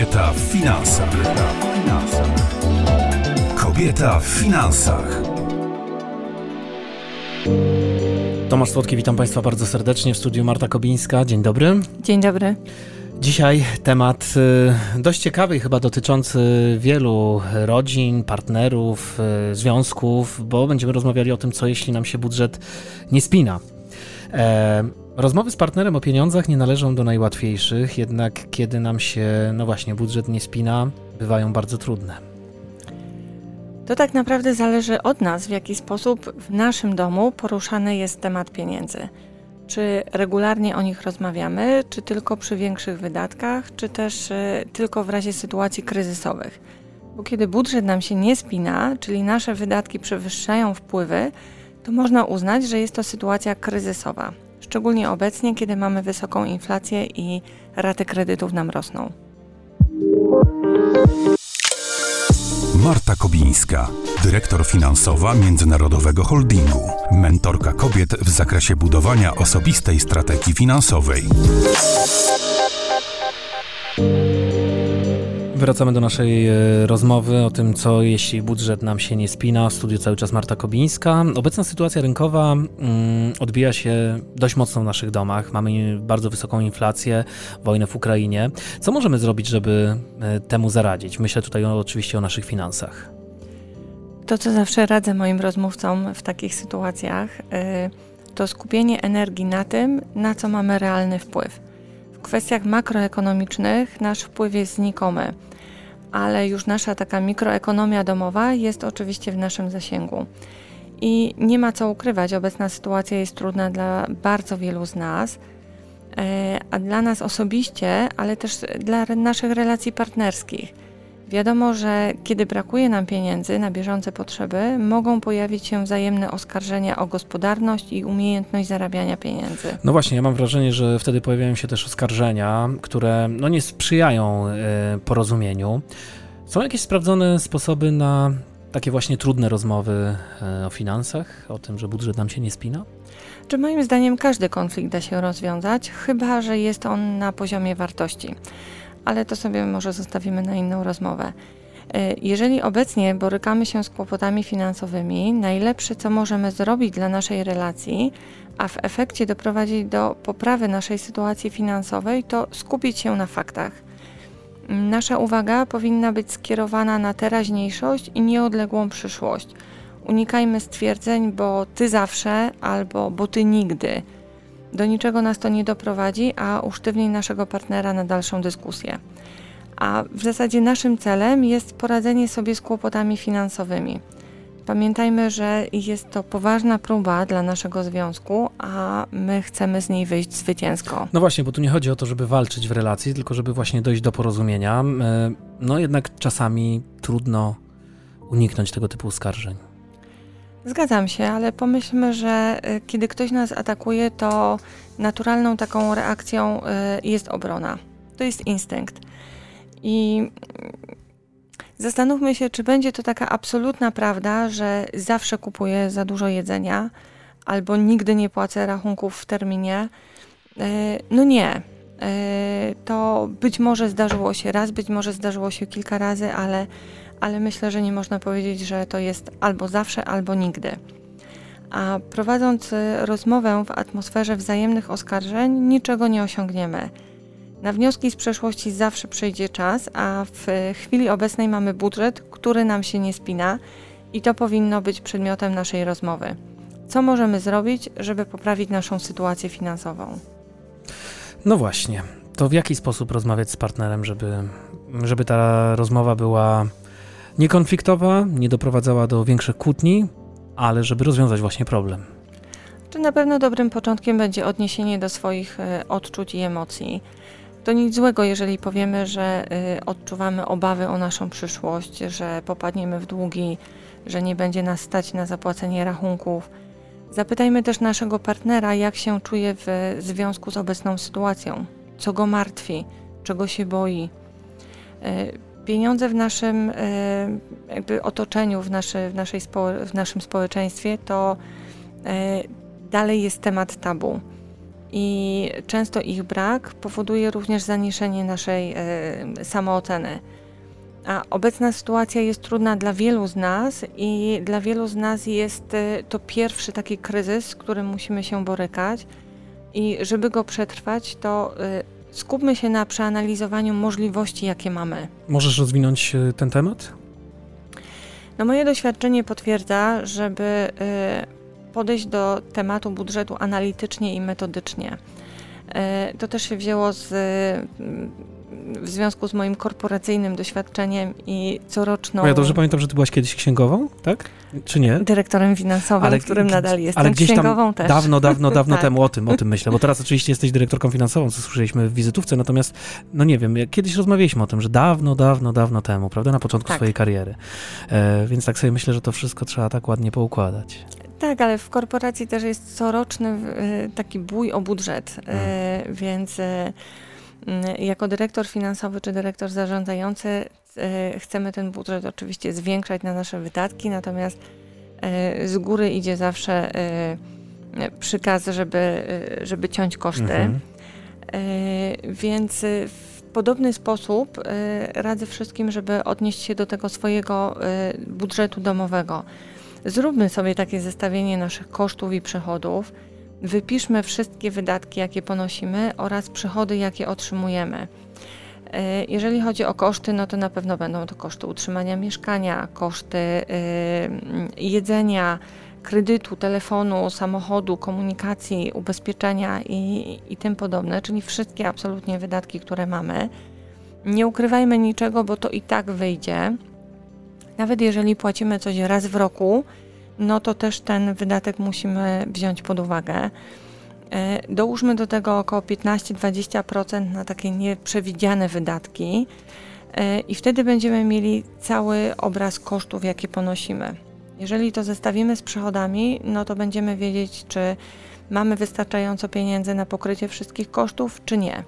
Kobieta w finansach. Kobieta w finansach. Tomasz Słodki, witam Państwa bardzo serdecznie w studiu Marta Kobińska. Dzień dobry. Dzień dobry. Dzisiaj temat y, dość ciekawy, chyba dotyczący wielu rodzin, partnerów, y, związków, bo będziemy rozmawiali o tym, co jeśli nam się budżet nie spina. E, rozmowy z partnerem o pieniądzach nie należą do najłatwiejszych, jednak kiedy nam się, no właśnie, budżet nie spina, bywają bardzo trudne. To tak naprawdę zależy od nas, w jaki sposób w naszym domu poruszany jest temat pieniędzy. Czy regularnie o nich rozmawiamy, czy tylko przy większych wydatkach, czy też y, tylko w razie sytuacji kryzysowych. Bo kiedy budżet nam się nie spina, czyli nasze wydatki przewyższają wpływy, to można uznać, że jest to sytuacja kryzysowa. Szczególnie obecnie, kiedy mamy wysoką inflację i raty kredytów nam rosną. Marta Kobińska, dyrektor finansowa Międzynarodowego Holdingu, mentorka kobiet w zakresie budowania osobistej strategii finansowej. Wracamy do naszej e, rozmowy o tym, co jeśli budżet nam się nie spina. W studiu cały czas Marta Kobińska. Obecna sytuacja rynkowa mm, odbija się dość mocno w naszych domach. Mamy bardzo wysoką inflację, wojnę w Ukrainie. Co możemy zrobić, żeby e, temu zaradzić? Myślę tutaj oczywiście o naszych finansach. To, co zawsze radzę moim rozmówcom w takich sytuacjach, y, to skupienie energii na tym, na co mamy realny wpływ. W kwestiach makroekonomicznych nasz wpływ jest znikomy ale już nasza taka mikroekonomia domowa jest oczywiście w naszym zasięgu. I nie ma co ukrywać, obecna sytuacja jest trudna dla bardzo wielu z nas, e, a dla nas osobiście, ale też dla naszych relacji partnerskich. Wiadomo, że kiedy brakuje nam pieniędzy na bieżące potrzeby, mogą pojawić się wzajemne oskarżenia o gospodarność i umiejętność zarabiania pieniędzy. No właśnie, ja mam wrażenie, że wtedy pojawiają się też oskarżenia, które no nie sprzyjają y, porozumieniu. Są jakieś sprawdzone sposoby na takie właśnie trudne rozmowy y, o finansach, o tym, że budżet nam się nie spina? Czy moim zdaniem każdy konflikt da się rozwiązać, chyba że jest on na poziomie wartości ale to sobie może zostawimy na inną rozmowę. E, jeżeli obecnie borykamy się z kłopotami finansowymi, najlepsze co możemy zrobić dla naszej relacji, a w efekcie doprowadzić do poprawy naszej sytuacji finansowej, to skupić się na faktach. Nasza uwaga powinna być skierowana na teraźniejszość i nieodległą przyszłość. Unikajmy stwierdzeń, bo ty zawsze albo bo ty nigdy do niczego nas to nie doprowadzi, a usztywni naszego partnera na dalszą dyskusję. A w zasadzie naszym celem jest poradzenie sobie z kłopotami finansowymi. Pamiętajmy, że jest to poważna próba dla naszego związku, a my chcemy z niej wyjść zwycięsko. No właśnie, bo tu nie chodzi o to, żeby walczyć w relacji, tylko żeby właśnie dojść do porozumienia. E, no jednak czasami trudno uniknąć tego typu oskarżeń. Zgadzam się, ale pomyślmy, że y, kiedy ktoś nas atakuje, to naturalną taką reakcją y, jest obrona. To jest instynkt. I mm, zastanówmy się, czy będzie to taka absolutna prawda, że zawsze kupuję za dużo jedzenia albo nigdy nie płacę rachunków w terminie. Y, no nie. To być może zdarzyło się raz, być może zdarzyło się kilka razy, ale ale myślę, że nie można powiedzieć, że to jest albo zawsze, albo nigdy. A prowadząc y, rozmowę w atmosferze wzajemnych oskarżeń, niczego nie osiągniemy. Na wnioski z przeszłości zawsze przyjdzie czas, a w chwili obecnej mamy budżet, który nam się nie spina i to powinno być przedmiotem naszej rozmowy. Co możemy zrobić, żeby poprawić naszą sytuację finansową? No właśnie, to w jaki sposób rozmawiać z partnerem, żeby, żeby ta rozmowa była niekonfliktowa, nie doprowadzała do większych kłótni, ale żeby rozwiązać właśnie problem. Czy na pewno dobrym początkiem będzie odniesienie do swoich e, odczuć i emocji. To nic złego, jeżeli powiemy, że e, odczuwamy obawy o naszą przyszłość, że popadniemy w długi, że nie będzie nas stać na zapłacenie rachunków. Zapytajmy też naszego partnera, jak się czuje w związku z obecną sytuacją, co go martwi, czego się boi. E, pieniądze w naszym e, jakby otoczeniu, w, w, naszej spo, w naszym społeczeństwie, to e, dalej jest temat tabu. i często ich brak powoduje również zaniżenie naszej y, samooceny. A obecna sytuacja jest trudna dla wielu z nas i dla wielu z nas jest to pierwszy taki kryzys, z którym musimy się borykać. I żeby go przetrwać, to skupmy się na przeanalizowaniu możliwości, jakie mamy. Możesz rozwinąć ten temat? No moje doświadczenie potwierdza, żeby y, podejść do tematu budżetu analitycznie i metodycznie. Y, to też się wzięło z w związku z moim korporacyjnym doświadczeniem i coroczną... Bo ja dobrze pamiętam, że ty byłaś kiedyś księgową, tak? Czy nie? Dyrektorem finansowym, ale, którym nadal jestem, ale gdzieś księgową też. Dawno, dawno, dawno tak. temu o tym, o tym myślę, bo teraz oczywiście jesteś dyrektorką finansową, co słyszeliśmy w wizytówce, natomiast, no nie wiem, kiedyś rozmawialiśmy o tym, że dawno, dawno, dawno temu, prawda, na początku tak. swojej kariery. E, więc tak sobie myślę, że to wszystko trzeba tak ładnie poukładać. Tak, ale w korporacji też jest coroczny e, taki bój o budżet, hmm. więc e, Mm, jako dyrektor finansowy czy dyrektor zarządzający chcemy ten budżet oczywiście zwiększać na nasze wydatki, natomiast z góry idzie zawsze przykaz, żeby, żeby ciąć koszty. Mhm. Więc w podobny sposób radzę wszystkim, żeby odnieść się do tego swojego budżetu domowego. Zróbmy sobie takie zestawienie naszych kosztów i przychodów Wypiszmy wszystkie wydatki, jakie ponosimy oraz przychody, jakie otrzymujemy. E, jeżeli chodzi o koszty, no to na pewno będą to koszty utrzymania mieszkania, koszty yy, jedzenia, kredytu, telefonu, samochodu, komunikacji, ubezpieczenia i, i tym podobne, czyli wszystkie absolutnie wydatki, które mamy. Nie ukrywajmy niczego, bo to i tak wyjdzie. Nawet jeżeli płacimy coś raz w roku, no to też ten wydatek musimy wziąć pod uwagę. E, dołóżmy do tego około 15-20% na takie nieprzewidziane wydatki e, i wtedy będziemy mieli cały obraz kosztów, jakie ponosimy. Jeżeli to zestawimy z przychodami, no to będziemy wiedzieć, czy mamy wystarczająco pieniędzy na pokrycie wszystkich kosztów, czy nie.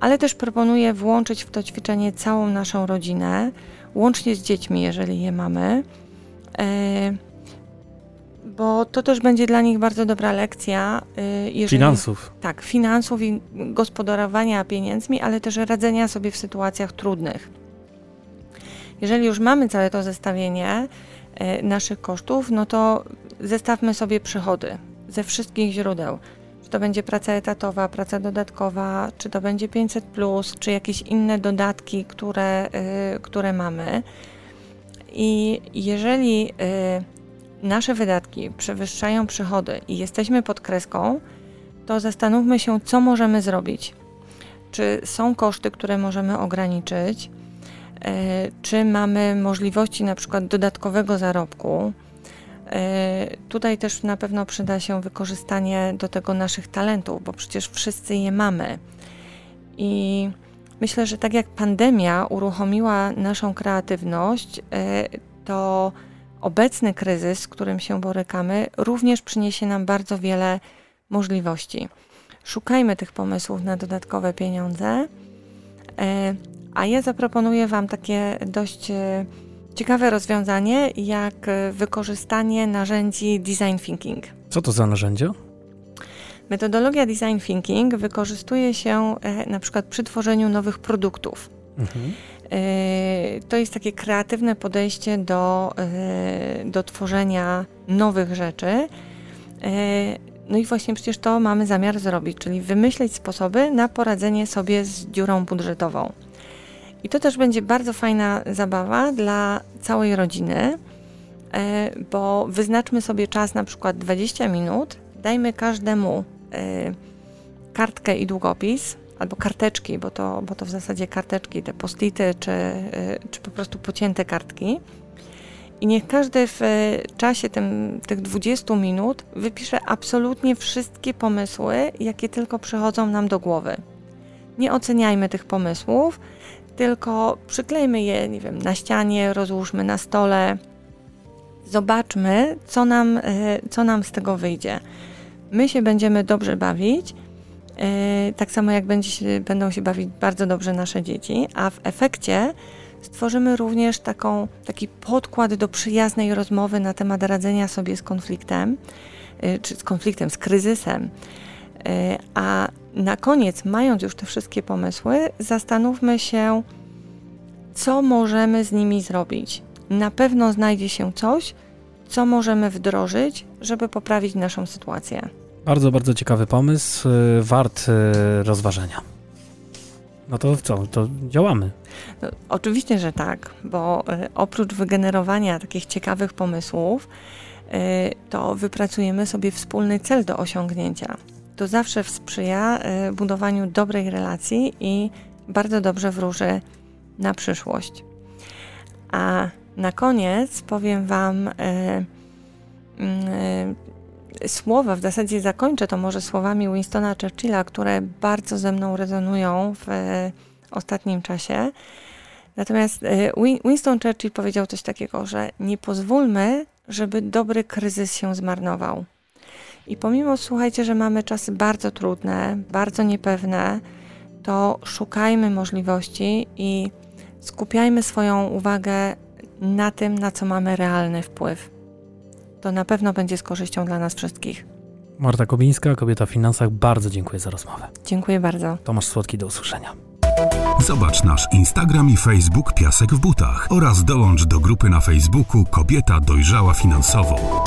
Ale też proponuję włączyć w to ćwiczenie całą naszą rodzinę, łącznie z dziećmi, jeżeli je mamy. E, bo to też będzie dla nich bardzo dobra lekcja. Y, jeżeli, finansów. Tak, finansów i gospodarowania pieniędzmi, ale też radzenia sobie w sytuacjach trudnych. Jeżeli już mamy całe to zestawienie y, naszych kosztów, no to zestawmy sobie przychody ze wszystkich źródeł. Czy to będzie praca etatowa, praca dodatkowa, czy to będzie 500, czy jakieś inne dodatki, które, y, które mamy. I jeżeli nasze wydatki przewyższają przychody i jesteśmy pod kreską, to zastanówmy się, co możemy zrobić. Czy są koszty, które możemy ograniczyć? E, czy mamy możliwości na przykład dodatkowego zarobku? E, tutaj też na pewno przyda się wykorzystanie do tego naszych talentów, bo przecież wszyscy je mamy. I myślę, że tak jak pandemia uruchomiła naszą kreatywność, e, to obecny kryzys, z którym się borykamy, również przyniesie nam bardzo wiele możliwości. Szukajmy tych pomysłów na dodatkowe pieniądze, e, a ja zaproponuję Wam takie dość ciekawe rozwiązanie, jak wykorzystanie narzędzi design thinking. Co to za narzędzia? Metodologia design thinking wykorzystuje się e, na przykład przy tworzeniu nowych produktów. Mhm. Y, to jest takie kreatywne podejście do, do tworzenia nowych rzeczy. No i właśnie przecież to mamy zamiar zrobić, czyli wymyśleć sposoby na poradzenie sobie z dziurą budżetową. I to też będzie bardzo fajna zabawa dla całej rodziny, bo wyznaczmy sobie czas na przykład 20 minut, dajmy każdemu kartkę i długopis, albo karteczki, bo to, bo to w zasadzie karteczki, te postity, czy, y, czy po prostu pocięte kartki. I niech każdy w czasie tym, tych 20 minut wypisze absolutnie wszystkie pomysły, jakie tylko przychodzą nam do głowy. Nie oceniajmy tych pomysłów, tylko przyklejmy je, nie wiem, na ścianie, rozłóżmy na stole. Zobaczmy, co nam, y, co nam z tego wyjdzie. My się będziemy dobrze bawić, E, tak samo jak będzie się, będą się bawić bardzo dobrze nasze dzieci, a w efekcie stworzymy również taką, taki podkład do przyjaznej rozmowy na temat radzenia sobie z konfliktem, e, czy z konfliktem, z kryzysem. A na koniec, mając już te wszystkie pomysły, zastanówmy się, co możemy z nimi zrobić. Na pewno znajdzie się coś, co możemy wdrożyć, żeby poprawić naszą sytuację. Bardzo, bardzo ciekawy pomysł, wart rozważenia. No to co, to działamy. No, oczywiście, że tak, bo y, oprócz wygenerowania takich ciekawych pomysłów, y, to wypracujemy sobie wspólny cel do osiągnięcia. To zawsze sprzyja y, budowaniu dobrej relacji i bardzo dobrze wróży na przyszłość. A na koniec powiem Wam mm, słowa, w zasadzie zakończę to może słowami Winstona Churchilla, które bardzo ze mną rezonują w ostatnim czasie. Natomiast Winston Churchill powiedział coś takiego, że nie pozwólmy, żeby dobry kryzys się zmarnował. I pomimo, słuchajcie, że mamy czasy bardzo trudne, bardzo niepewne, to szukajmy możliwości i skupiajmy swoją uwagę na tym, na co mamy realny wpływ to na pewno będzie z korzyścią dla nas wszystkich. Marta Kobińska, kobieta w finansach, bardzo dziękuję za rozmowę. Dziękuję bardzo. Tomasz Słodki, do usłyszenia. Zobacz nasz Instagram i Facebook Piasek w butach oraz dołącz do grupy na Facebooku Kobieta dojrzała finansowo.